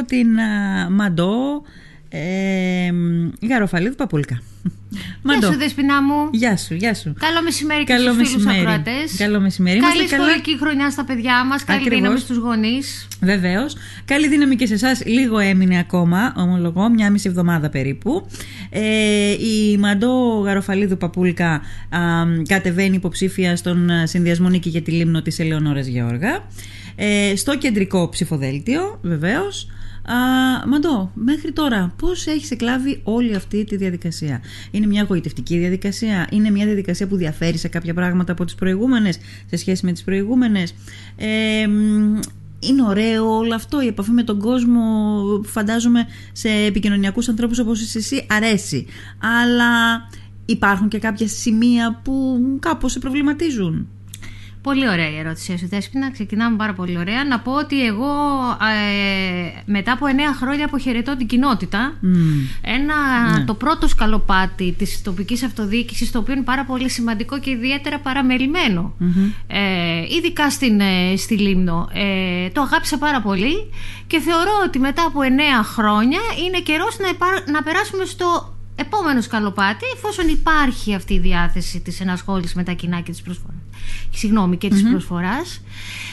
από την α, Μαντό ε, Γαροφαλίδου Παπούλκα. Γεια σου, Δεσποινά μου. Γεια σου, γεια σου. Καλό μεσημέρι και Καλό στους φίλους μεσημέρι. ακροατές. Καλό μεσημέρι. Καλή Είμαστε καλά. σχολική χρονιά στα παιδιά μας. Καλή Ακριβώς. δύναμη στους γονείς. Βεβαίως. Καλή δύναμη και σε εσάς. Λίγο έμεινε ακόμα, ομολογώ, μια μισή εβδομάδα περίπου. Ε, η Μαντό Γαροφαλίδου Παπούλκα α, κατεβαίνει υποψήφια στον α, συνδυασμό νίκη για τη λίμνο της Ελεονόρας Γεώργα. Ε, στο κεντρικό ψηφοδέλτιο, βεβαίως. Μαντώ, μέχρι τώρα πώς έχεις εκλάβει όλη αυτή τη διαδικασία; Είναι μια γοητευτική διαδικασία, είναι μια διαδικασία που διαφέρει σε κάποια πράγματα από τις προηγούμενες, σε σχέση με τις προηγούμενες; Ε, μ, είναι ωραίο όλο αυτό, η επαφή με τον κόσμο, φαντάζομαι σε επικοινωνιακούς ανθρώπους όπως είσαι εσύ, αρέσει. Αλλά υπάρχουν και κάποια σημεία που κάπως σε προβληματίζουν. Πολύ ωραία η ερώτησή σου, Δέσποινα. Ξεκινάμε πάρα πολύ ωραία. Να πω ότι εγώ ε, μετά από 9 χρόνια αποχαιρετώ την κοινότητα. Μμ. Ένα, Ναι. Το πρώτο σκαλοπάτι της τοπικής αυτοδιοίκησης, το οποίο είναι πάρα πολύ σημαντικό και ιδιαίτερα παραμελημένο. Ε, ειδικά στην, ε, στη Λίμνο. Ε, το αγάπησα πάρα πολύ και θεωρώ ότι μετά από 9 χρόνια είναι καιρός να, υπά- να περάσουμε στο επόμενος σκαλοπάτι εφόσον υπάρχει αυτή η διάθεση της ενασχόλησης με τα κοινά και της προσφοράς. Συγγνώμη, και της προσφοράς.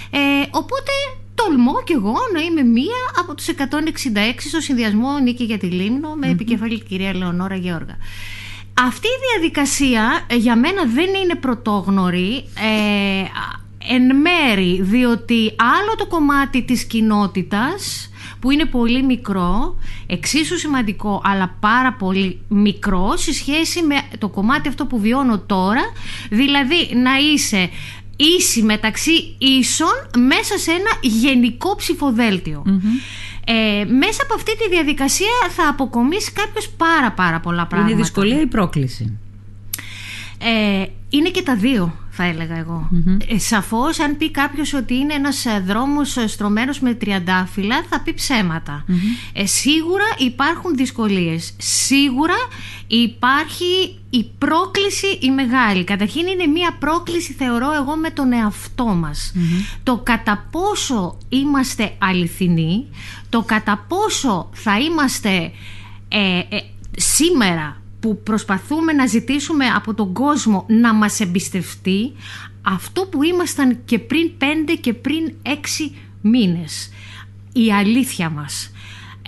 Ε, οπότε τολμώ κι εγώ να είμαι μία από τους 166 στο συνδυασμό Νίκη για τη Λίμνο με επικεφαλή την κυρία Λεωνόρα Γεώργα. Αυτή η διαδικασία ε, για μένα δεν είναι πρωτόγνωρη ε, εν μέρη διότι άλλο το κομμάτι της κοινότητας που είναι πολύ μικρό, εξίσου σημαντικό αλλά πάρα πολύ μικρό σε σχέση με το κομμάτι αυτό που βιώνω τώρα δηλαδή να είσαι ίση μεταξύ ίσων μέσα σε ένα γενικό ψηφοδέλτιο. Ε, μέσα από αυτή τη διαδικασία θα αποκομίσεις κάποιος πάρα πάρα πολλά πράγματα. Είναι δυσκολία ή πρόκληση; Ε, είναι και τα δύο, θα έλεγα εγώ. Ε, σαφώς, αν πει κάποιος ότι είναι ένας ε, δρόμος ε, στρωμένος με τριαντάφυλλα, θα πει ψέματα. Ε, σίγουρα υπάρχουν δυσκολίες. Σίγουρα υπάρχει η πρόκληση η μεγάλη. Καταρχήν είναι μία πρόκληση, θεωρώ εγώ, με τον εαυτό μας. Το κατά πόσο είμαστε αληθινοί, το κατά πόσο θα είμαστε ε, ε, σήμερα που προσπαθούμε να ζητήσουμε από τον κόσμο να μας εμπιστευτεί αυτό που ήμασταν και πριν πέντε και πριν έξι μήνες. Η αλήθεια μας.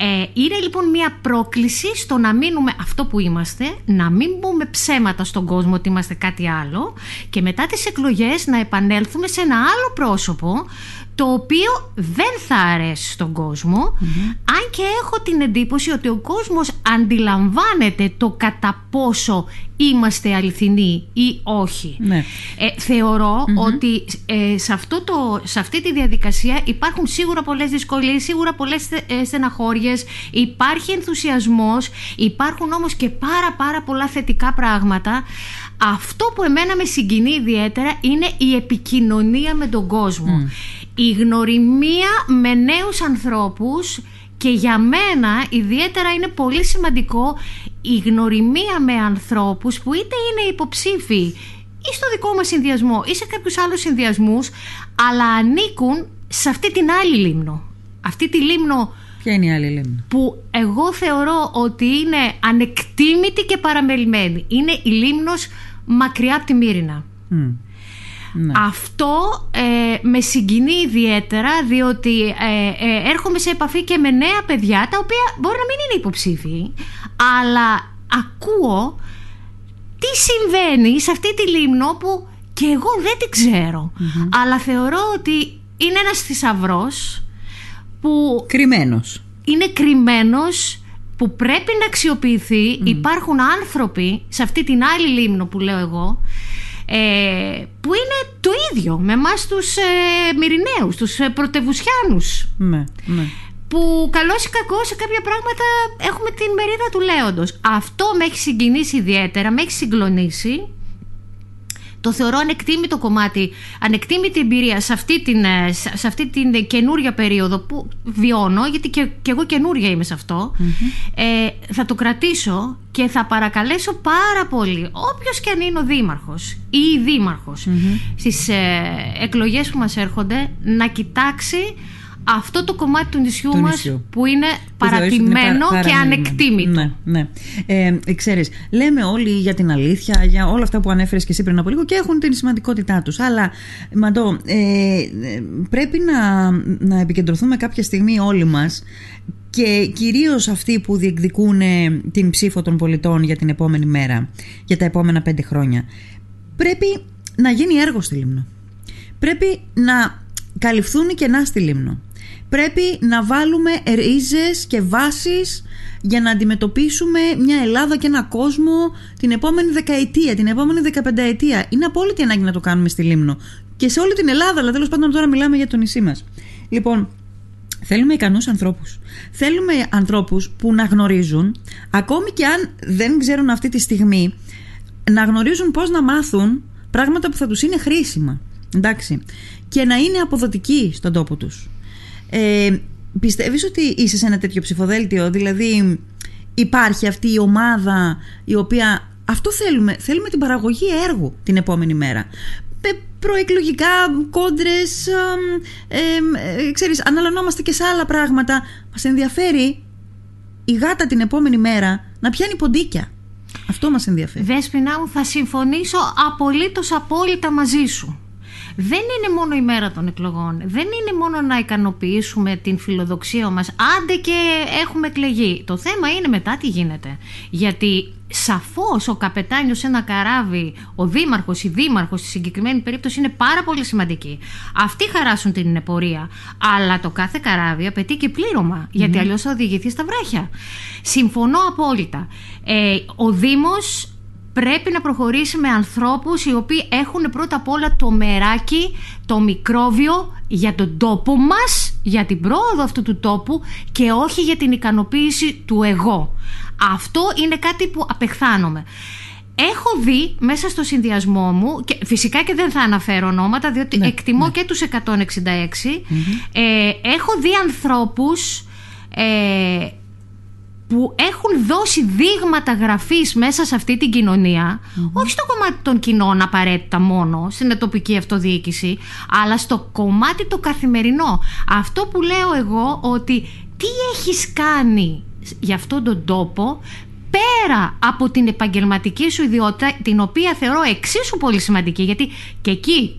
Ε, είναι λοιπόν μια πρόκληση στο να μείνουμε αυτό που είμαστε, να μην πούμε ψέματα στον κόσμο ότι είμαστε κάτι άλλο και μετά τις εκλογές να επανέλθουμε σε ένα άλλο πρόσωπο το οποίο δεν θα αρέσει στον κόσμο αν και έχω την εντύπωση ότι ο κόσμος αντιλαμβάνεται το κατά πόσο είμαστε αληθινοί ή όχι. Ναι. Ε, θεωρω ότι ε, σε, αυτό το, σε αυτή τη διαδικασία υπάρχουν σίγουρα πολλές δυσκολίες, σίγουρα πολλές στε- ε, στεναχώριες, υπάρχει ενθουσιασμός, υπάρχουν όμως και πάρα πάρα πολλά θετικά πράγματα. Αυτό που εμένα με συγκινεί ιδιαίτερα είναι η επικοινωνία με τον κόσμο. Η γνωριμία με νέους ανθρώπους και για μένα ιδιαίτερα είναι πολύ σημαντικό η γνωριμία με ανθρώπους που είτε είναι υποψήφοι ή στο δικό μας συνδυασμό ή σε κάποιους άλλους συνδυασμούς αλλά ανήκουν σε αυτή την άλλη λίμνο. Αυτή τη λίμνο Ποια είναι η άλλη λίμνη; που εγώ θεωρώ ότι είναι ανεκτήμητη και παραμελημένη. Είναι η λίμνος μακριά από τη Μύρινα. Μμ. Ναι. Αυτό ε, με συγκινεί ιδιαίτερα διότι ε, ε, έρχομαι σε επαφή και με νέα παιδιά τα οποία μπορεί να μην είναι υποψήφιοι αλλά ακούω τι συμβαίνει σε αυτή τη λίμνο που και εγώ δεν την ξερω αλλά θεωρώ ότι είναι ένας θησαυρός που Κρυμμένος. είναι κρυμμένος που πρέπει να αξιοποιηθεί. Υπάρχουν άνθρωποι σε αυτή την άλλη λίμνο που λέω εγώ ε, που είναι το ίδιο με εμάς τους ε, Μυριναίους, τους ε, πρωτευουσιάνους Ναι, ναι. που καλό ή κακό σε κάποια πράγματα έχουμε την μερίδα του λέοντος. Αυτό με έχει συγκινήσει ιδιαίτερα, με έχει συγκλονίσει. Το θεωρώ ανεκτήμητο κομμάτι, ανεκτήμητη εμπειρία σε αυτή την, ε, σε σε αυτή την καινούρια περίοδο που βιώνω, γιατί και, και εγώ καινούρια είμαι σε αυτό. Ε, θα το κρατήσω και θα παρακαλέσω πάρα πολύ, όποιος και αν είναι ο δήμαρχος ή η δήμαρχος, στις ε, εκλογές που μας έρχονται, να κοιτάξει αυτό το κομμάτι του νησιού, μας που είναι παρατημένο και ανεκτήμητο. Ναι, ναι. Ε, ξέρεις, λέμε όλοι για την αλήθεια, για όλα αυτά που ανέφερες και εσύ πριν από λίγο και έχουν την σημαντικότητά τους. Αλλά, Μαντώ, ε, πρέπει να, να επικεντρωθούμε κάποια στιγμή όλοι μας και κυρίως αυτοί που διεκδικούν την ψήφο των πολιτών για την επόμενη μέρα, για τα επόμενα πέντε χρόνια. Πρέπει να γίνει έργο στη Λίμνο. Πρέπει να καλυφθούν οι κενά στη Λίμνο. Πρέπει να βάλουμε ρίζες και βάσεις για να αντιμετωπίσουμε μια Ελλάδα και ένα κόσμο την επόμενη δεκαετία, την επόμενη δεκαπενταετία. Είναι απόλυτη ανάγκη να το κάνουμε στη Λίμνο. Και σε όλη την Ελλάδα, αλλά τέλος πάντων τώρα μιλάμε για το νησί μας. Λοιπόν, Θέλουμε ικανούς ανθρώπους. Θέλουμε ανθρώπους που να γνωρίζουν, ακόμη και αν δεν ξέρουν αυτή τη στιγμή, να γνωρίζουν πώς να μάθουν πράγματα που θα τους είναι χρήσιμα. Εντάξει. Και να είναι αποδοτικοί στον τόπο τους. Ε, πιστεύεις ότι είσαι σε ένα τέτοιο ψηφοδέλτιο, δηλαδή υπάρχει αυτή η ομάδα η οποία αυτό θέλουμε. Θέλουμε την παραγωγή έργου την επόμενη μέρα. Προεκλογικά κόντρες ε, ε, ξέρεις αναλωνόμαστε και σε άλλα πράγματα. Μας ενδιαφέρει η γάτα την επόμενη μέρα να πιάνει ποντίκια. Αυτό μας ενδιαφέρει. Δέσποινα μου θα συμφωνήσω απολύτως απόλυτα μαζί σου δεν είναι μόνο η μέρα των εκλογών. Δεν είναι μόνο να ικανοποιήσουμε την φιλοδοξία μας, άντε και έχουμε εκλεγεί. Το θέμα είναι μετά τι γίνεται. Γιατί σαφώς ο καπετάνιος σε ένα καράβι, ο δήμαρχος, η δήμαρχος στη συγκεκριμένη περίπτωση είναι πάρα πολύ σημαντική. Αυτοί χαράσουν την πορεία. Αλλά το κάθε καράβι απαιτεί και πλήρωμα, γιατί mm. αλλιώς θα οδηγηθεί στα βράχια. Συμφωνώ απόλυτα. Ε, ο Δήμος πρέπει να προχωρήσει με ανθρώπους οι οποίοι έχουν πρώτα απ' όλα το μεράκι, το μικρόβιο για τον τόπο μας, για την πρόοδο αυτού του τόπου και όχι για την ικανοποίηση του εγώ. Αυτό είναι κάτι που απεχθάνομαι. Έχω δει μέσα στο συνδυασμό μου, και φυσικά και δεν θα αναφέρω ονόματα, διότι ναι, εκτιμώ ναι. και τους 166, ε, έχω δει ανθρώπους ε, που έχουν δώσει δείγματα γραφής μέσα σε αυτή την κοινωνια όχι στο κομμάτι των κοινών απαραίτητα μόνο, στην τοπική αυτοδιοίκηση, αλλά στο κομμάτι το καθημερινό. Αυτό που λέω εγώ ότι τι έχεις κάνει για αυτόν τον τόπο πέρα από την επαγγελματική σου ιδιότητα την οποία θεωρώ εξίσου πολύ σημαντική γιατί και εκεί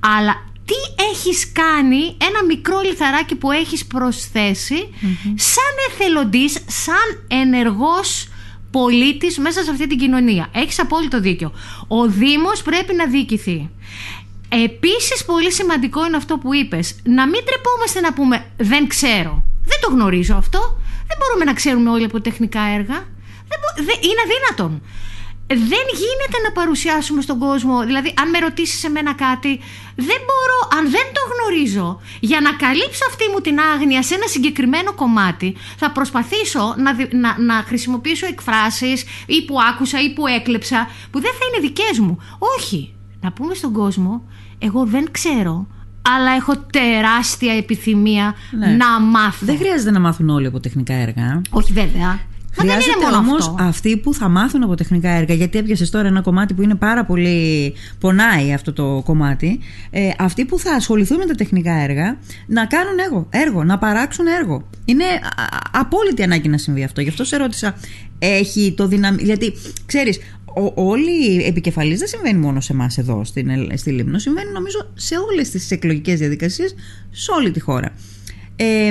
αλλά τι έχεις κάνει ένα μικρό λιθαράκι που έχεις σαν εθελοντής, σαν ενεργός πολίτης μέσα σε αυτή την κοινωνία. Έχεις απόλυτο δίκιο. Ο Δήμος πρέπει να διοικηθεί. Επίσης πολύ σημαντικό είναι αυτό που είπες. Να μην τρεπόμαστε να πούμε δεν ξέρω. Δεν το γνωρίζω αυτό. Δεν μπορούμε να ξέρουμε όλοι από τεχνικά έργα. Δεν είναι αδύνατον δεν γίνεται να παρουσιάσουμε στον κόσμο. Δηλαδή, αν με ρωτήσεις σε μένα κάτι, δεν μπορώ, αν δεν το γνωρίζω, για να καλύψω αυτή μου την άγνοια σε ένα συγκεκριμένο κομμάτι, θα προσπαθήσω να, να, να χρησιμοποιήσω εκφράσεις ή που άκουσα ή που έκλεψα, που δεν θα είναι δικές μου. Όχι. Να πούμε στον κόσμο, εγώ δεν ξέρω, αλλά έχω τεράστια επιθυμία ναι. να μάθω. Δεν χρειάζεται να μάθουν όλοι από τεχνικά έργα. Όχι βέβαια. Χρειάζεται όμως αυτοί που θα μάθουν από τεχνικά έργα, γιατί έπιασες τώρα ένα κομμάτι που είναι πάρα πολύ. πονάει αυτό το κομμάτι. Ε, αυτοί που θα ασχοληθούν με τα τεχνικά έργα να κάνουν έργο, έργο να παράξουν έργο. Είναι απόλυτη ανάγκη να συμβεί αυτό. Γι' αυτό σε ρώτησα, έχει το δυναμικό. Γιατί ξέρεις, όλοι οι επικεφαλής δεν συμβαίνει μόνο σε εμάς εδώ στην, στη Λίμνο, συμβαίνει νομίζω σε όλες τις εκλογικές διαδικασίες σε όλη τη χώρα. Ε,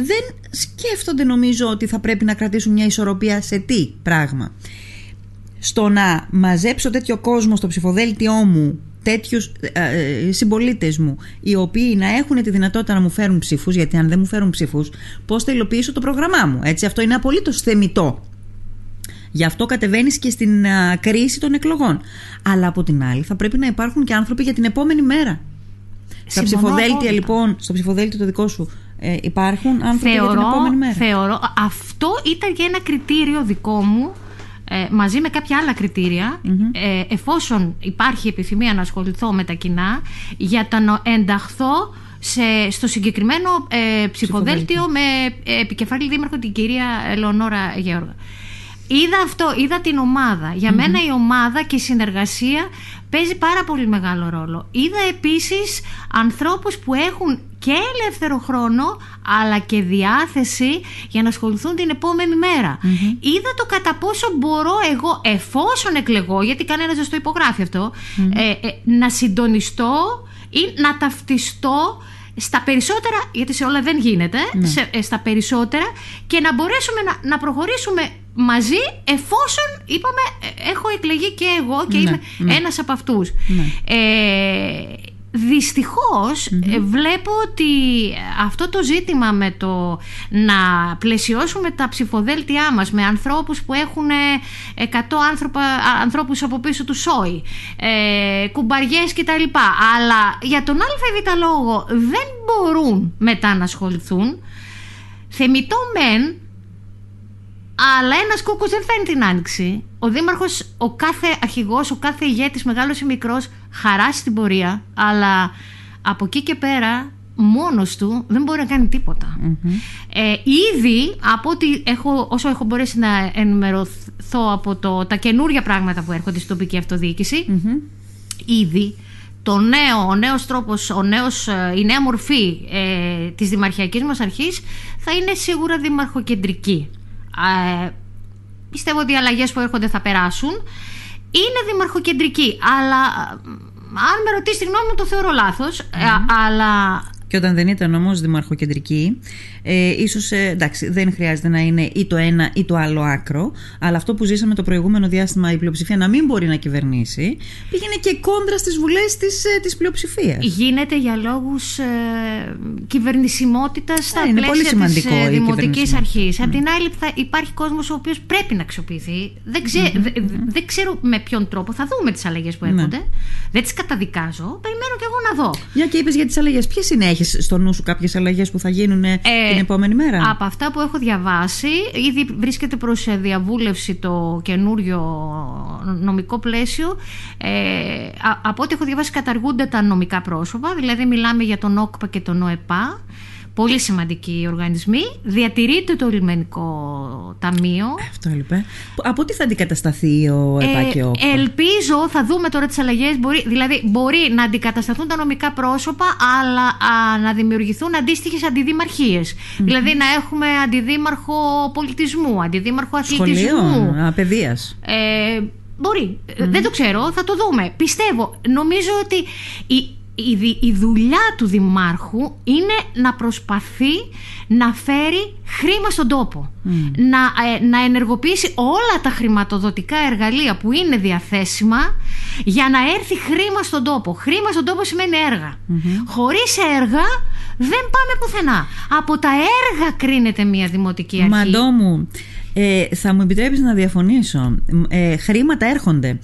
δεν σκέφτονται νομίζω ότι θα πρέπει να κρατήσουν μια ισορροπία σε τι πράγμα. Στο να μαζέψω τέτοιο κόσμο στο ψηφοδέλτιό μου τέτοιους ε, ε συμπολίτες μου οι οποίοι να έχουν τη δυνατότητα να μου φέρουν ψήφους γιατί αν δεν μου φέρουν ψήφους πώς θα υλοποιήσω το πρόγραμμά μου έτσι; Αυτό είναι απολύτως θεμητό Γι' αυτό κατεβαίνεις και στην κρίση των εκλογών. Αλλά από την άλλη θα πρέπει να υπάρχουν και άνθρωποι για την επόμενη μέρα. Στα ψηφοδέλτια λοιπόν, στο ψηφοδέλτιο το δικό σου ε, υπάρχουν άνθρωποι θεωρώ, για την επόμενη μέρα. Θεωρώ, αυτό ήταν και ένα κριτήριο δικό μου ε, μαζί με κάποια άλλα ε, εφόσον υπάρχει επιθυμία να ασχοληθώ με τα κοινά για να ενταχθώ σε, στο συγκεκριμένο ε, ψηφοδέλτιο με ε, επικεφαλή δήμαρχο την κυρία Ελεονόρα Γεώργα. Είδα αυτό, είδα την ομάδα. Για μένα η ομάδα και η συνεργασία παίζει πάρα πολύ μεγάλο ρόλο. Είδα επίσης ανθρώπους που έχουν και ελεύθερο χρόνο αλλά και διάθεση για να ασχοληθούν την επόμενη Είδα το κατά πόσο μπορώ εγώ εφόσον εκλεγώ, γιατί κανένα δεν το υπογράφει ε, ε, να συντονιστώ ή να ταυτιστώ στα περισσότερα, γιατί σε όλα δεν γίνεται, ναι. ε, στα περισσότερα και να μπορέσουμε να, να προχωρήσουμε μαζί εφόσον είπαμε έχω εκλεγεί και εγώ και ναι, είμαι ναι. ένας από αυτούς. Ε, δυστυχως ε, βλέπω ότι αυτό το ζήτημα με το να πλαισιώσουμε τα ψηφοδέλτια μας με ανθρώπους που έχουν 100 άνθρωπα, ανθρώπους από πίσω του σόι, ε, κουμπαριές κτλ. Αλλά για τον ΑΒ λόγο δεν μπορούν μετά να ασχοληθούν. Θεμητό μεν, αλλά ένας κούκο δεν φαίνει την άνοιξη. Ο δήμαρχος, ο κάθε αρχηγός, ο κάθε ηγέτης, μεγάλος ή μικρός, χαράσει την πορεία, αλλά από εκεί και πέρα μόνος του δεν μπορεί να κάνει Ε, ήδη από ότι έχω, όσο έχω μπορέσει να ενημερωθώ από το, τα καινούρια πράγματα που έρχονται στην τοπική ήδη το νέο, ο νέος τρόπος, ο νέος, ε, η νέα μορφή ε, της δημαρχιακής μας αρχής θα είναι σίγουρα δημαρχοκεντρική. Ε, πιστεύω ότι οι αλλαγές που έρχονται θα περάσουν. Είναι δημαρχοκεντρική, αλλά ε, αν με ρωτήσεις τη γνώμη μου το θεωρώ αλλά και όταν δεν ήταν όμως δημαρχοκεντρική, ε, ίσως ε, εντάξει, δεν χρειάζεται να είναι ή το ένα ή το άλλο άκρο, αλλά αυτό που ζήσαμε το προηγούμενο διάστημα η πλειοψηφία να μην μπορεί να κυβερνήσει, πήγαινε και κόντρα στις βουλές της της ε, πλειοψηφίας. Γίνεται για λόγους ε, κυβερνησιμότητας στα ε, πλαίσια της ε, δημοτικής αρχής. Mm. Απ' την άλλη, θα υπάρχει κόσμος ο οποίος πρέπει να αξιοποιηθεί. Δεν, ξέ, δεν ξέρω με ποιον τρόπο. Θα δούμε τις αλλαγές που έρχονται. Ναι. Δεν τις καταδικάζω. Περιμένω κι εγώ να δω. Μια και είπες για τις αλλαγές. Ποιες είναι, έχει στο νου σου κάποιες αλλαγές που θα γίνουν ε, την επόμενη μέρα; Από αυτά που έχω διαβάσει, ήδη βρίσκεται προς ε, διαβούλευση το καινούριο νομικό πλαίσιο. Ε, από ό,τι έχω διαβάσει, καταργούνται τα νομικά πρόσωπα, δηλαδή μιλάμε για τον ΟΚΠΑ και τον ΟΕΠΑ πολύ σημαντικοί οργανισμοί. Διατηρείται το λιμενικό ταμείο. Αυτό έλειπε. Από τι θα αντικατασταθεί ο ΕΠΑ και ο Ελπίζω, θα δούμε τώρα τις αλλαγές. Δηλαδή, μπορεί να αντικατασταθούν τα νομικά πρόσωπα, αλλά α, να δημιουργηθούν αντίστοιχες Δηλαδή, να έχουμε αντιδήμαρχο πολιτισμού, αντιδήμαρχο αθλητισμού. Σχολείων, παιδείας. Ε, μπορεί. Δεν το ξέρω, θα το δούμε. Πιστεύω. Νομίζω ότι η, η, η δουλειά του Δημάρχου είναι να προσπαθεί να φέρει χρήμα στον τόπο. Να, ε, να ενεργοποιήσει όλα τα χρηματοδοτικά εργαλεία που είναι διαθέσιμα για να έρθει χρήμα στον τόπο. Χρήμα στον τόπο σημαίνει έργα. Χωρίς έργα δεν πάμε πουθενά. Από τα έργα κρίνεται μια δημοτική αρχή. Μαντώ μου, ε, θα μου επιτρέψεις να διαφωνήσω. Ε, χρήματα έρχονται.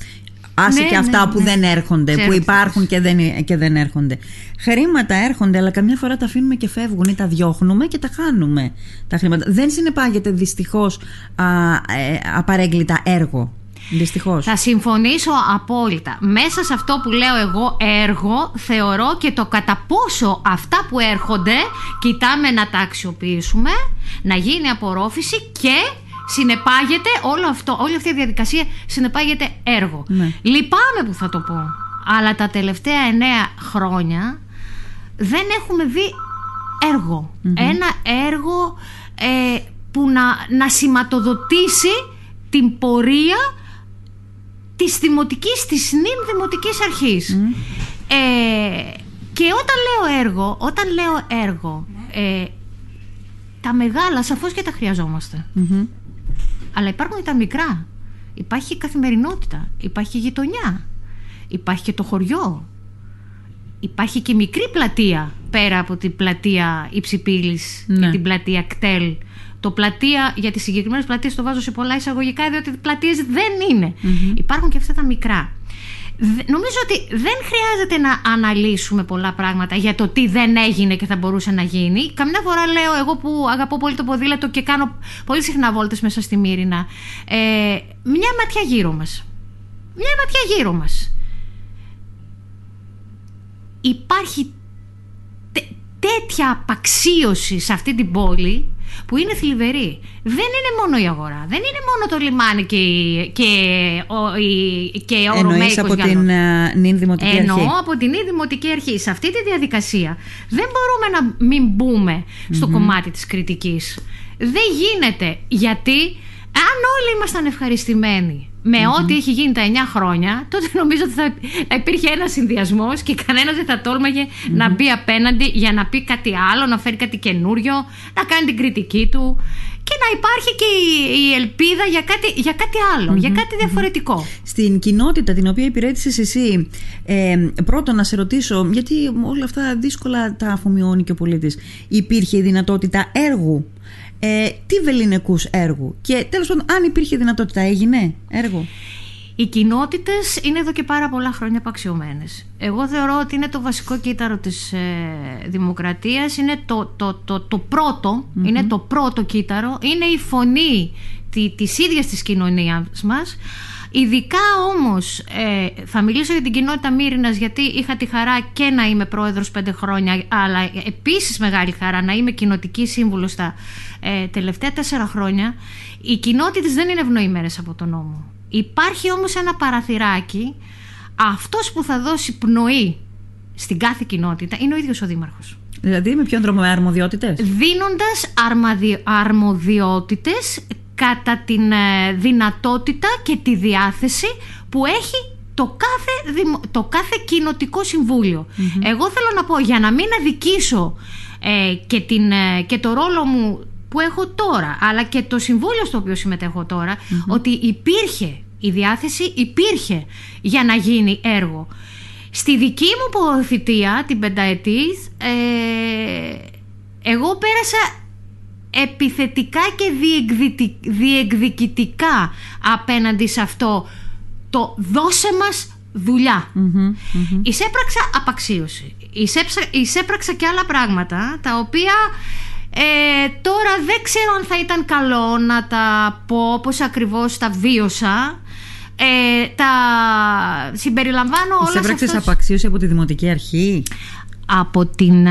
Άσε ναι, και αυτά ναι, που ναι. δεν έρχονται, που υπάρχουν και δεν, και δεν έρχονται. Χρήματα έρχονται, αλλά καμιά φορά τα αφήνουμε και φεύγουν ή τα διώχνουμε και τα χάνουμε τα χρήματα. Δεν συνεπάγεται δυστυχώς ε, απαρέγκλητα έργο. Δυστυχώς. Θα συμφωνήσω απόλυτα. Μέσα σε αυτό που λέω εγώ έργο, θεωρώ και το κατά πόσο αυτά που έρχονται κοιτάμε να τα αξιοποιήσουμε, να γίνει απορρόφηση και συνεπάγεται όλο αυτό, όλη αυτή η διαδικασία συνεπάγεται έργο. Ναι. Λυπάμαι που θα το πω, αλλά τα τελευταία εννέα χρόνια δεν έχουμε δει Ένα έργο ε, που να, να σηματοδοτήσει την πορεία της δημοτικής, της νυν δημοτικής αρχής. Ε, και όταν λέω έργο, όταν λέω έργο, ε, τα μεγάλα σαφώς και τα χρειαζομαστε αλλά υπάρχουν και τα μικρά. Υπάρχει η καθημερινότητα, υπάρχει η γειτονιά, υπάρχει και το χωριό. Υπάρχει και μικρή πλατεία πέρα από την πλατεία Υψηπύλης ναι. την πλατεία Κτέλ. Το πλατεία, για τις συγκεκριμένες πλατείες το βάζω σε πολλά εισαγωγικά, διότι πλατείες δεν ειναι Υπάρχουν και αυτά τα μικρά. Νομίζω ότι δεν χρειάζεται να αναλύσουμε πολλά πράγματα για το τι δεν έγινε και θα μπορούσε να γίνει. Καμιά φορά λέω εγώ που αγαπώ πολύ το ποδήλατο και κάνω πολύ συχνά βόλτες μέσα στη Μύρινα. Ε, μια ματιά γύρω μας. Μια ματιά γύρω μας. Υπάρχει τέτοια απαξίωση σε αυτή την πόλη που είναι θλιβερή. Δεν είναι μόνο η αγορά, δεν είναι μόνο το λιμάνι και, και, ο, η, και ο Εννοείς από την uh, νυν δημοτική Εννοώ αρχή; από την νυν δημοτική αρχή. Σε αυτή τη διαδικασία δεν μπορούμε να μην μπούμε στο κομμάτι της κριτικής. Δεν γίνεται γιατί αν όλοι ήμασταν ευχαριστημένοι με ό,τι έχει γίνει τα 9 χρόνια, τότε νομίζω ότι θα, θα υπήρχε ένας συνδυασμός και κανένας δεν θα τολμαγε να μπει απέναντι για να πει κάτι άλλο, να φέρει κάτι καινούριο, να κάνει την κριτική του και να υπάρχει και η, η ελπίδα για κάτι, για κάτι άλλο, για κάτι διαφορετικό. Στην κοινότητα την οποία υπηρέτησες εσύ, ε, πρώτον να σε ρωτήσω, γιατί όλα αυτά δύσκολα τα αφομοιώνει και ο πολίτης, υπήρχε η δυνατότητα έργου; Ε, τι βεληνικούς έργου; Και τέλος πάντων αν υπήρχε δυνατότητα έγινε έργο; Οι κοινότητες είναι εδώ και πάρα πολλά χρόνια απαξιωμένες. Εγώ θεωρώ ότι είναι το βασικό κύτταρο της ε, δημοκρατίας, είναι το, το, το, το πρωτο είναι το πρώτο κύτταρο, είναι η φωνή τη, της ίδιας της κοινωνίας μας. Ειδικά όμως ε, θα μιλήσω για την κοινότητα Μύρινας γιατί είχα τη χαρά και να είμαι πρόεδρος πέντε χρόνια αλλά επίσης μεγάλη χαρά να είμαι κοινοτική σύμβουλος τα ε, τελευταία τέσσερα χρόνια οι κοινότητες δεν είναι ευνοημένες από τον νόμο. Υπάρχει όμως ένα παραθυράκι. Αυτός που θα δώσει πνοή στην κάθε κοινότητα είναι ο ίδιος ο Δήμαρχος. Δηλαδή με ποιον τρόπο με αρμοδιότητες; Δίνοντας αρμαδι... αρμοδιότητες κατά την ε, δυνατότητα και τη διάθεση που έχει το κάθε, το κάθε κοινοτικό Εγώ θέλω να πω για να μην αδικήσω ε, και, την, ε, και το ρόλο μου που έχω τώρα αλλά και το συμβούλιο στο οποίο συμμετέχω ότι υπήρχε η διάθεση υπήρχε για να γίνει έργο. Στη δική μου ποθητεία, την πενταετή, εγώ πέρασα επιθετικά και διεκδικητικά απέναντι σε αυτό το δώσε μας δουλειά. Εισέπραξα απαξίωση. Εισέπραξα και άλλα πράγματα τα οποία ε, τώρα δεν ξέρω αν θα ήταν καλό να τα πω πώς ακριβώς τα βίωσα. Ε, τα συμπεριλαμβάνω όλα Εισέπραξες απαξίωση από τη Δημοτική Αρχή από την.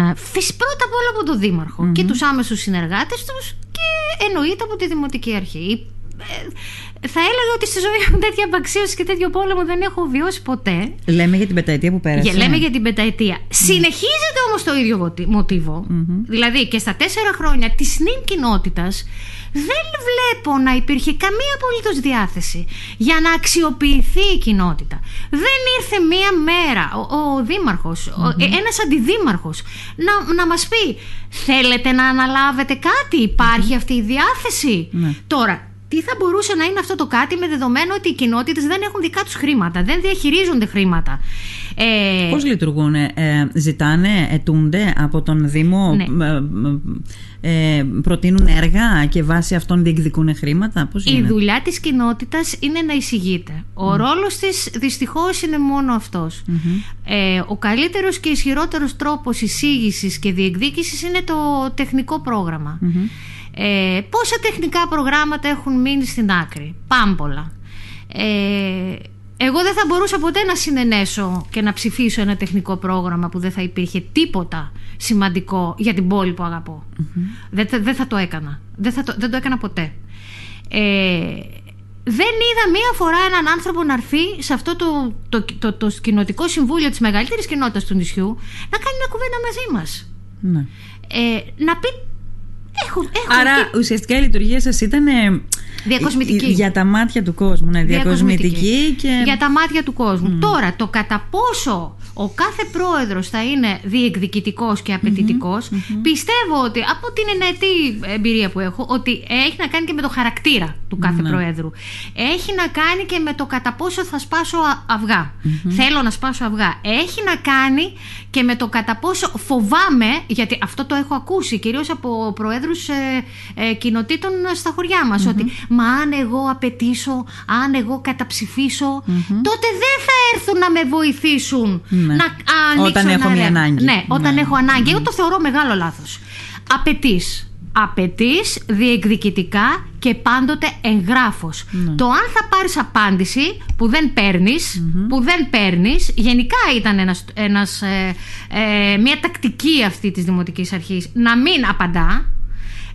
Πρώτα απ' όλα από τον δημαρχο και τους άμεσους συνεργάτες τους και εννοείται από τη Δημοτική Αρχή. Ε, θα έλεγα ότι στη ζωή μου τέτοια απαξίωση και τέτοιο πόλεμο δεν έχω βιώσει ποτέ. Λέμε για την πενταετία που πέρασε. Για, λέμε για την πενταετία. Συνεχίζεται όμως το ίδιο μοτίβο. Δηλαδή και στα τέσσερα χρόνια της νυν κοινότητας δεν βλέπω να υπήρχε καμία απολύτως διάθεση για να αξιοποιηθεί η κοινότητα. Δεν ήρθε μία μέρα ο, ο δήμαρχος, mm-hmm. ένας αντιδήμαρχος να, να μας πει θέλετε να αναλάβετε κάτι, αυτή η διάθεση; Ναι. Τώρα, τι θα μπορούσε να είναι αυτό το κάτι με δεδομένο ότι οι κοινότητες δεν έχουν δικά τους χρήματα, δεν διαχειρίζονται χρήματα. Ε, Πώς λειτουργούν, ε, ζητάνε, ετούνται από τον Δήμο, ναι. ε, ε, προτείνουν έργα και βάσει αυτών διεκδικούν χρήματα. Πώς Η δουλειά της κοινότητας είναι να εισηγείται. Ο mm. ρόλος της δυστυχώς είναι μόνο αυτός. Ε, ο καλύτερος και ισχυρότερος τρόπος εισήγησης και διεκδίκησης είναι το τεχνικό πρόγραμμα. Ε, πόσα τεχνικά προγράμματα έχουν μείνει στην άκρη; Πάμπολα. Ε, εγώ δεν θα μπορούσα ποτέ να συνενέσω και να ψηφίσω ένα τεχνικό πρόγραμμα που δεν θα υπήρχε τίποτα σημαντικό για την πόλη που αγαπω δεν, δεν θα το έκανα. Δεν, θα το, δεν το έκανα ποτέ. Ε, δεν είδα μία φορά έναν άνθρωπο να έρθει σε αυτό το, το, το, το, κοινοτικό συμβούλιο της μεγαλύτερης κοινότητας του νησιού να κάνει μια κουβέντα μαζί μας. Ναι. Ε, να πει Έχω, έχω Άρα και... ουσιαστικά η λειτουργία σας ήταν Διακοσμητική. Για τα μάτια του κόσμου, ναι, διακοσμητική. και... Για τα μάτια του κόσμου. Τώρα, το κατά πόσο ο κάθε πρόεδρος θα είναι διεκδικητικός και απαιτητικος πιστεύω ότι από την ενετή εμπειρία που έχω, ότι έχει να κάνει και με το χαρακτήρα του κάθε ναι. πρόεδρου. Έχει να κάνει και με το κατά πόσο θα σπάσω Θέλω να σπάσω αυγά. Έχει να κάνει και με το κατά πόσο φοβάμαι, γιατί αυτό το έχω ακούσει κυρίως από προέδρους ε, ε, κοινοτήτων στα χωριά μας, ότι Μα αν εγώ απαιτήσω, αν εγώ τότε δεν θα έρθουν να με βοηθήσουν ναι. να ανοίξω Όταν έχω μια ανάγκη. Ναι, όταν ναι. έχω ανάγκη. Εγώ το θεωρώ μεγάλο λάθος. Απαιτείς. Απαιτείς διεκδικητικά και πάντοτε εγγράφος. Ναι. Το αν θα πάρεις απάντηση που δεν παίρνεις, που δεν παίρνεις, γενικά ήταν ένας, ένας, ε, ε, μια τακτική αυτή της Δημοτικής Αρχής να μην απαντά,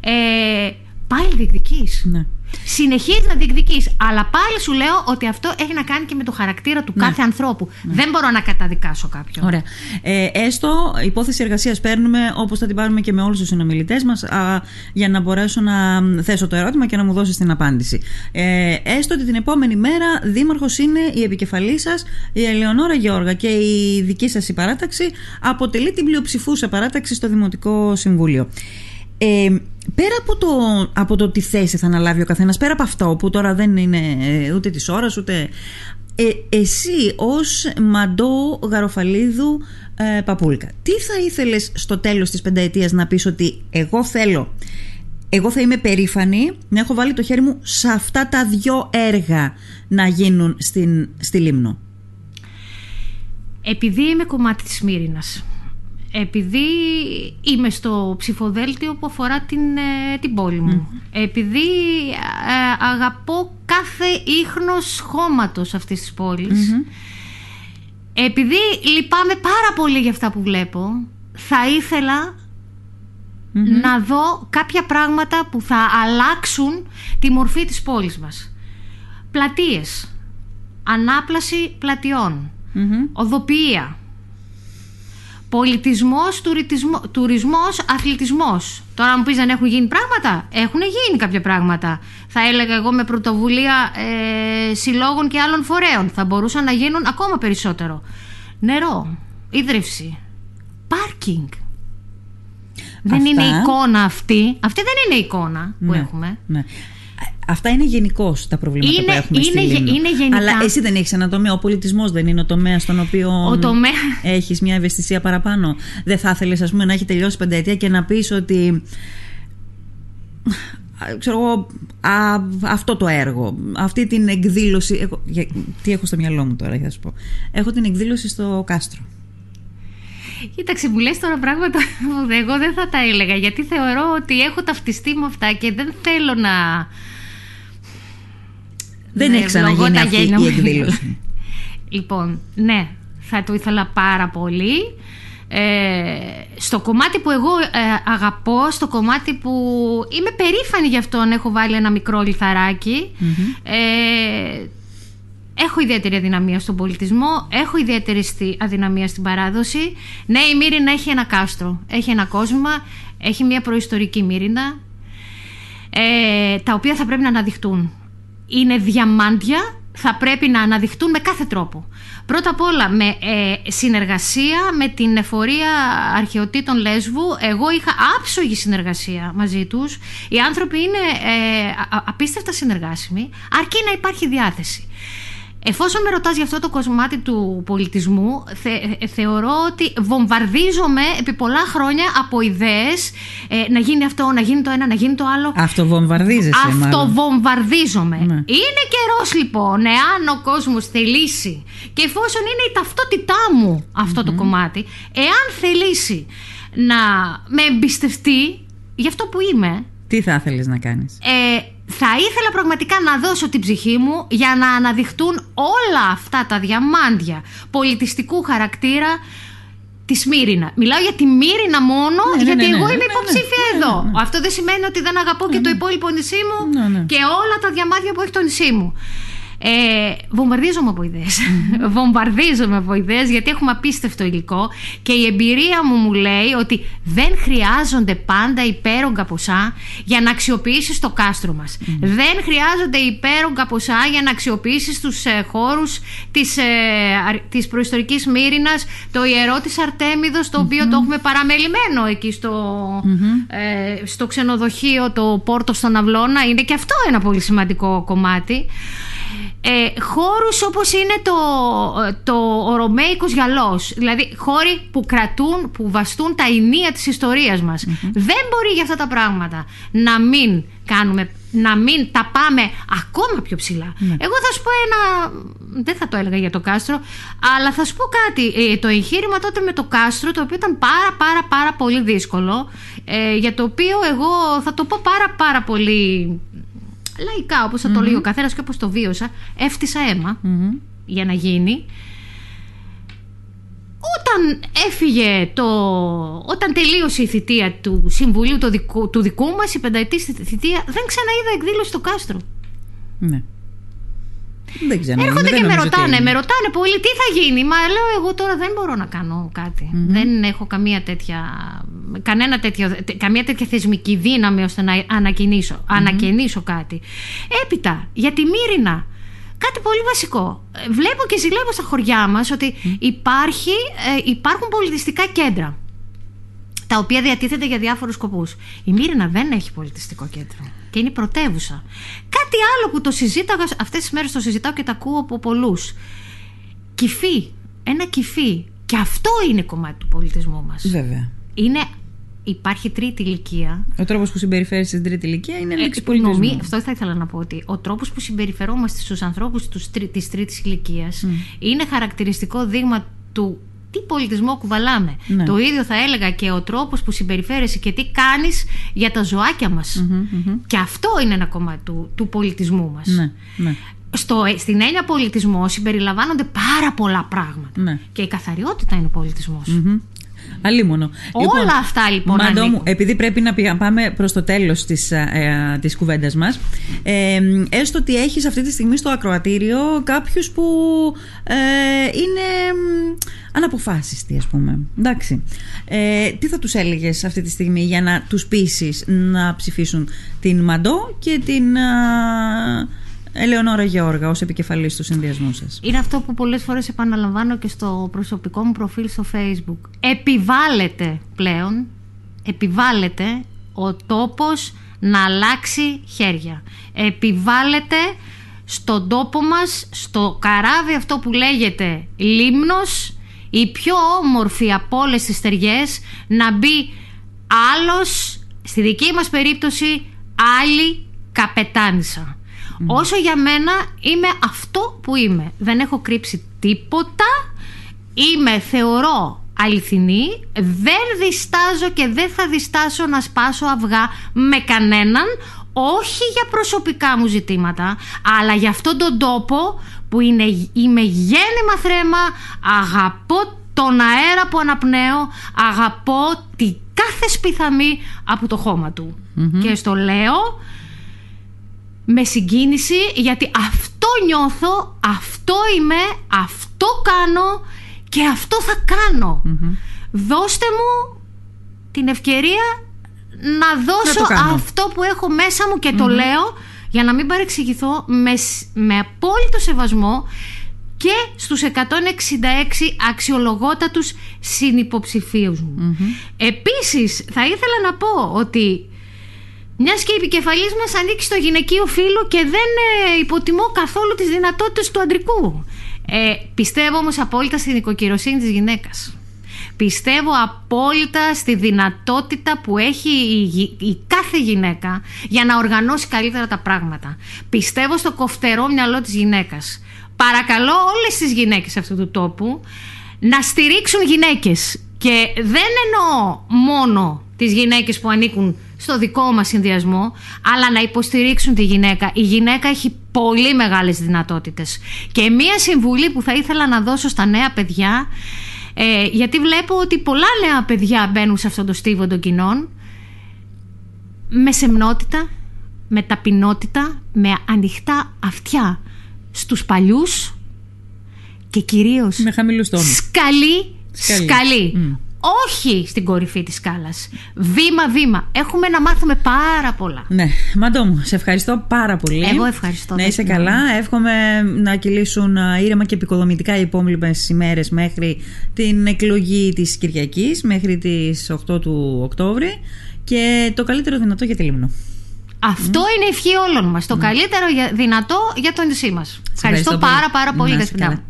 ε, πάλι διεκδική. Ναι. Συνεχίζεις να διεκδική. Αλλά πάλι σου λέω ότι αυτό έχει να κάνει και με το χαρακτήρα του Ναι. κάθε ανθρώπου. Δεν μπορώ να καταδικάσω κάποιον. Ωραία. Ε, έστω υπόθεση εργασίας παίρνουμε όπως θα την πάρουμε και με όλους τους συνομιλητές μας, για να μπορέσω να θέσω το ερώτημα και να μου δώσεις την απάντηση. Ε, έστω ότι την επόμενη μέρα δήμαρχος είναι η επικεφαλής σας, η Ελεονόρα Γιώργα, και η δική σας η παράταξη αποτελεί την πλειοψηφούσα παράταξη στο Δημοτικό Συμβούλιο. Ε, πέρα από το, από το τι θέση θα αναλάβει ο καθένας, πέρα από αυτό που τώρα δεν είναι ε, ούτε της ώρας ούτε... Ε, εσύ ως Μαντό Γαροφαλίδου ε, Παπούλκα, τι θα ήθελες στο τέλος της πενταετίας να πεις ότι εγώ θέλω, εγώ θα είμαι περήφανη να έχω βάλει το χέρι μου σε αυτά τα δυο έργα να γίνουν στην, στη Λίμνο; Επειδή είμαι κομμάτι της Μύρινας, επειδή είμαι στο ψηφοδέλτιο που αφορά την, ε, την πόλη μου, επειδή ε, αγαπώ κάθε ίχνος χώματος αυτής της πολης επειδή λυπάμαι πάρα πολύ για αυτά που βλέπω, θα ήθελα να δω κάποια πράγματα που θα αλλάξουν τη μορφή της πόλης μας. Πλατείες, ανάπλαση πλατιών, οδοποιία, πολιτισμός, τουριτισμό, τουρισμός, αθλητισμός. Τώρα μου πεις δεν έχουν γίνει πράγματα; Έχουν γίνει κάποια πράγματα. Θα έλεγα εγώ με πρωτοβουλία ε, συλλόγων και άλλων φορέων. Θα μπορούσαν να γίνουν ακόμα περισσότερο. Νερό, ίδρυυση, πάρκινγκ. Δεν Αυτά. είναι εικόνα αυτή. Αυτή δεν είναι εικόνα που Ναι, έχουμε. ναι. Αυτά είναι γενικώ τα προβλήματα Είναι- που έχουμε είναι στη γε- Λίμνο. είναι γενικά. Αλλά εσύ δεν έχεις ένα τομέα. Ο πολιτισμός δεν είναι ο τομέα στον οποίο Ο τομέα- έχεις μια ευαισθησία παραπάνω. Δεν θα ήθελες, ας πούμε, να έχει τελειώσει πενταετία και να πεις ότι. α, Ξέρω εγώ, α, αυτό το έργο, αυτή την εκδήλωση. Εγώ, για- τι έχω στο μυαλό μου τώρα, για να σου πω. Έχω την εκδήλωση στο κάστρο. Κοίταξε, μου λες τώρα πράγματα που εγώ δεν θα τα έλεγα γιατί θεωρώ ότι έχω ταυτιστεί με αυτά και δεν θέλω να. Δεν Ναι, έχει ξαναγίνει ευλογώ τα αυτή γένια η μου. εκδήλωση. Λοιπόν, ναι, θα το ήθελα πάρα πολύ. Ε, στο κομμάτι που εγώ ε, αγαπώ, στο κομμάτι που είμαι περήφανη γι' αυτό αν έχω βάλει ένα μικρό λιθαράκι, ε, έχω ιδιαίτερη αδυναμία στον πολιτισμό, έχω ιδιαίτερη στη- αδυναμία στην παράδοση. Ναι, η Μύρινα έχει ένα κάστρο, έχει ένα κόσμημα, έχει μια προϊστορική Μύρινα, ε, τα οποία θα πρέπει να αναδειχτούν. Είναι διαμάντια, θα πρέπει να αναδειχτούν με κάθε τρόπο. Πρώτα απ' όλα με ε, συνεργασία με την εφορία αρχαιοτήτων Λέσβου. Εγώ είχα άψογη συνεργασία μαζί τους. Οι άνθρωποι είναι ε, α- α- απίστευτα συνεργάσιμοι, αρκεί να υπάρχει διάθεση. Εφόσον με ρωτάς για αυτό το κομμάτι του πολιτισμού, θε- ε, θεωρώ ότι βομβαρδίζομαι επί πολλά χρόνια από ιδέες ε, να γίνει αυτό, να γίνει το ένα, να γίνει το άλλο. Αυτοβομβαρδίζεσαι, μάλλον. Αυτοβομβαρδίζομαι. Ναι. Είναι καιρός λοιπόν, εάν ο κόσμος θελήσει και εφόσον είναι η ταυτότητά μου αυτο το κομμάτι, εάν θελήσει να με εμπιστευτεί για αυτό που είμαι, Τι θα ήθελε να κάνεις; ε, θα ήθελα πραγματικά να δώσω την ψυχή μου για να αναδειχτούν όλα αυτά τα διαμάντια πολιτιστικού χαρακτήρα της Μύρινα. Μιλάω για τη Μύρινα μόνο, Ναι, ναι, γιατί ναι, ναι, εγώ ναι, είμαι ναι, υποψήφια ναι, ναι, εδώ. ναι. Αυτό δεν σημαίνει ότι δεν αγαπώ και το υπόλοιπο νησί μου Ναι, ναι. και όλα τα διαμάντια που έχει το νησί μου. Ε, βομβαρδίζομαι από ιδέες. βομβαρδίζομαι από ιδέες γιατί έχουμε απίστευτο υλικό και η εμπειρία μου μου λέει ότι δεν χρειάζονται πάντα υπέρογκα ποσά για να αξιοποιήσεις το κάστρο μας. Δεν χρειάζονται υπέρογκα ποσά για να αξιοποιήσεις τους ε, χώρους της, ε, αρ- της προϊστορικής Μύρινας, το ιερό της Αρτέμιδος, το οποίο το έχουμε παραμελημένο εκεί στο, ε, στο ξενοδοχείο, το Πόρτο στον Αυλώνα. Είναι και αυτό ένα πολύ σημαντικό κομμάτι. Ε, χώρους όπως είναι το, το ο Ρωμαϊκός γυαλός δηλαδή χώροι που κρατούν, που βαστούν τα ενία της ιστορίας μας δεν μπορεί για αυτά τα πράγματα να μην κάνουμε να μην τα πάμε ακόμα πιο ψηλά. Εγώ θα σου πω ένα δεν θα το έλεγα για το κάστρο αλλά θα σου πω κάτι. Ε, το εγχείρημα τότε με το κάστρο το οποίο ήταν πάρα πάρα πάρα πολύ δύσκολο ε, για το οποίο εγώ θα το πω πάρα πάρα πολύ λαϊκά όπως θα το λέει ο καθένας και όπως το βίωσα έφτιασα αίμα για να γίνει όταν έφυγε το... Όταν τελείωσε η θητεία του Συμβουλίου του δικού, του δικού μας, η πενταετής θητεία, δεν ξαναείδα εκδήλωση στο κάστρο. Ναι. Δεν ξέρω. Έρχονται δεν και με νομίζω ότι- ρωτάνε, με ρωτάνε πολύ τι θα γίνει. Μα λέω εγώ τώρα δεν μπορώ να κάνω κάτι. Δεν έχω καμία τέτοια, κανένα τέτοιο, τε- καμία τέτοια θεσμική δύναμη ώστε να ανακοινήσω, ανακαινήσω κάτι. Έπειτα, για τη Μύρινα, κάτι πολύ βασικό. Ε, Βλέπω και ζηλεύω στα χωριά μας ότι υπάρχει, ε, υπάρχουν πολιτιστικά κέντρα τα οποία διατίθεται για διάφορους σκοπούς. Η Μύρινα δεν έχει πολιτιστικό κέντρο και είναι η πρωτεύουσα. Κάτι άλλο που το συζήταγα, αυτές τις μέρες το συζητάω και τα ακούω από πολλούς. Κυφή, ένα κυφή. Και αυτό είναι κομμάτι του πολιτισμού μας. Βέβαια. Είναι, υπάρχει τρίτη ηλικία. Ο τρόπος που συμπεριφέρει στην τρίτη ηλικία είναι Ε, λέξη πολιτισμού. νομί- αυτό θα ήθελα να πω ότι ο τρόπος που συμπεριφερόμαστε στους ανθρώπους τους, τρι- της τρίτης ηλικίας είναι χαρακτηριστικό δείγμα του τι πολιτισμό κουβαλάμε. Ναι. Το ίδιο θα έλεγα και ο τρόπος που συμπεριφέρεσαι και τι κάνεις για τα ζωάκια μας. Και αυτό είναι ένα κομμάτι του, του πολιτισμού μας. Ναι, ναι. Στο, στην έννοια πολιτισμό συμπεριλαμβάνονται πάρα πολλά πράγματα. Ναι. Και η καθαριότητα είναι ο πολιτισμός. Μμμ. Αλίμονο. Όλα αυτά, λοιπόν, Μαντώ μου, ανήκουν. επειδή πρέπει να πη- πάμε προς το τέλος της, ε, της κουβέντας μας, ε, έστω ότι έχεις αυτή τη στιγμή στο ακροατήριο κάποιους που ε, είναι μ, αναποφάσιστοι, ας πούμε. Εντάξει. Ε, τι θα τους έλεγες αυτή τη στιγμή για να τους πείσεις να ψηφίσουν την Μαντώ και την α, Ελεονόρα Γεώργα ως επικεφαλής του συνδυασμού σας. Είναι αυτό που πολλές φορές επαναλαμβάνω και στο προσωπικό μου προφίλ στο facebook. Επιβάλλεται πλέον, επιβάλλεται ο τόπος να αλλάξει χέρια. Επιβάλλεται στον τόπο μας, στο καράβι αυτό που λέγεται Λίμνος, η πιο όμορφη από όλες τις στεριές, να μπει άλλος, στη δική μας περίπτωση, άλλη καπετάνισσα. Όσο για μένα είμαι αυτό που είμαι. Δεν έχω κρύψει τίποτα. Είμαι, θεωρώ, αληθινή. Δεν διστάζω και δεν θα διστάσω να σπάσω αυγά με κανέναν. Όχι για προσωπικά μου ζητήματα, αλλά για αυτόν τον τόπο που είναι, είμαι γέννημα θρέμα, αγαπώ τον αέρα που αναπνέω, αγαπώ τη κάθε σπιθαμή από το χώμα του. Και στο λέω με συγκίνηση γιατί αυτό νιώθω, αυτό είμαι, αυτό κάνω και αυτό θα κανω Δώστε μου την ευκαιρία να δώσω το κάνω. αυτό που έχω μέσα μου και το λέω για να μην παρεξηγηθώ με, σ- με απόλυτο σεβασμό και στους 166 αξιολογότατους συνυποψηφίους μου. Επίσης θα ήθελα να πω ότι μιας και η επικεφαλής μας ανήκει στο γυναικείο φύλλο και δεν ε, υποτιμώ καθόλου τις δυνατότητες του αντρικού. Ε, πιστεύω όμως απόλυτα στην οικοκυροσύνη της γυναίκας. Πιστεύω απόλυτα στη δυνατότητα που έχει η, γυ- η κάθε γυναίκα για να οργανώσει καλύτερα τα πράγματα. Πιστεύω στο κοφτερό μυαλό της γυναίκας. Παρακαλώ όλες τις γυναίκες αυτού του τόπου να στηρίξουν γυναίκες. Και δεν εννοώ μόνο τις γυναίκες που ανήκουν στο δικό μας συνδυασμό, αλλά να υποστηρίξουν τη γυναίκα. Η γυναίκα έχει πολύ μεγάλες δυνατότητες. Και μία συμβουλή που θα ήθελα να δώσω στα νέα παιδιά, ε, γιατί βλέπω ότι πολλά νέα παιδιά μπαίνουν σε αυτόν το στίβο των κοινών, με σεμνότητα, με ταπεινότητα, με ανοιχτά αυτιά στους παλιούς και κυρίως Με χαμηλούς τόνους. σκαλί, Σκαλί. σκαλί. Μμ. Όχι στην κορυφή της σκάλας. Βήμα-βήμα. Έχουμε να μάθουμε πάρα πολλά. Ναι, Μαντώ μου, σε ευχαριστώ πάρα πολύ. Εγώ ευχαριστώ, Να είσαι Δέσποινα. καλά. Εύχομαι να κυλήσουν α, ήρεμα και επικοδομητικά οι επόμενε ημέρες μέχρι την εκλογή της Κυριακής, μέχρι τις 8 του Οκτώβρη. Και το καλύτερο δυνατό για τη Λίμνο. Αυτό είναι η ευχή όλων μας. Το καλύτερο για- δυνατό για το νησί μας. Ευχαριστώ, ευχαριστώ πάρα πολύ. πάρα πολύ, Να είσαι Δεσποιნა. καλά.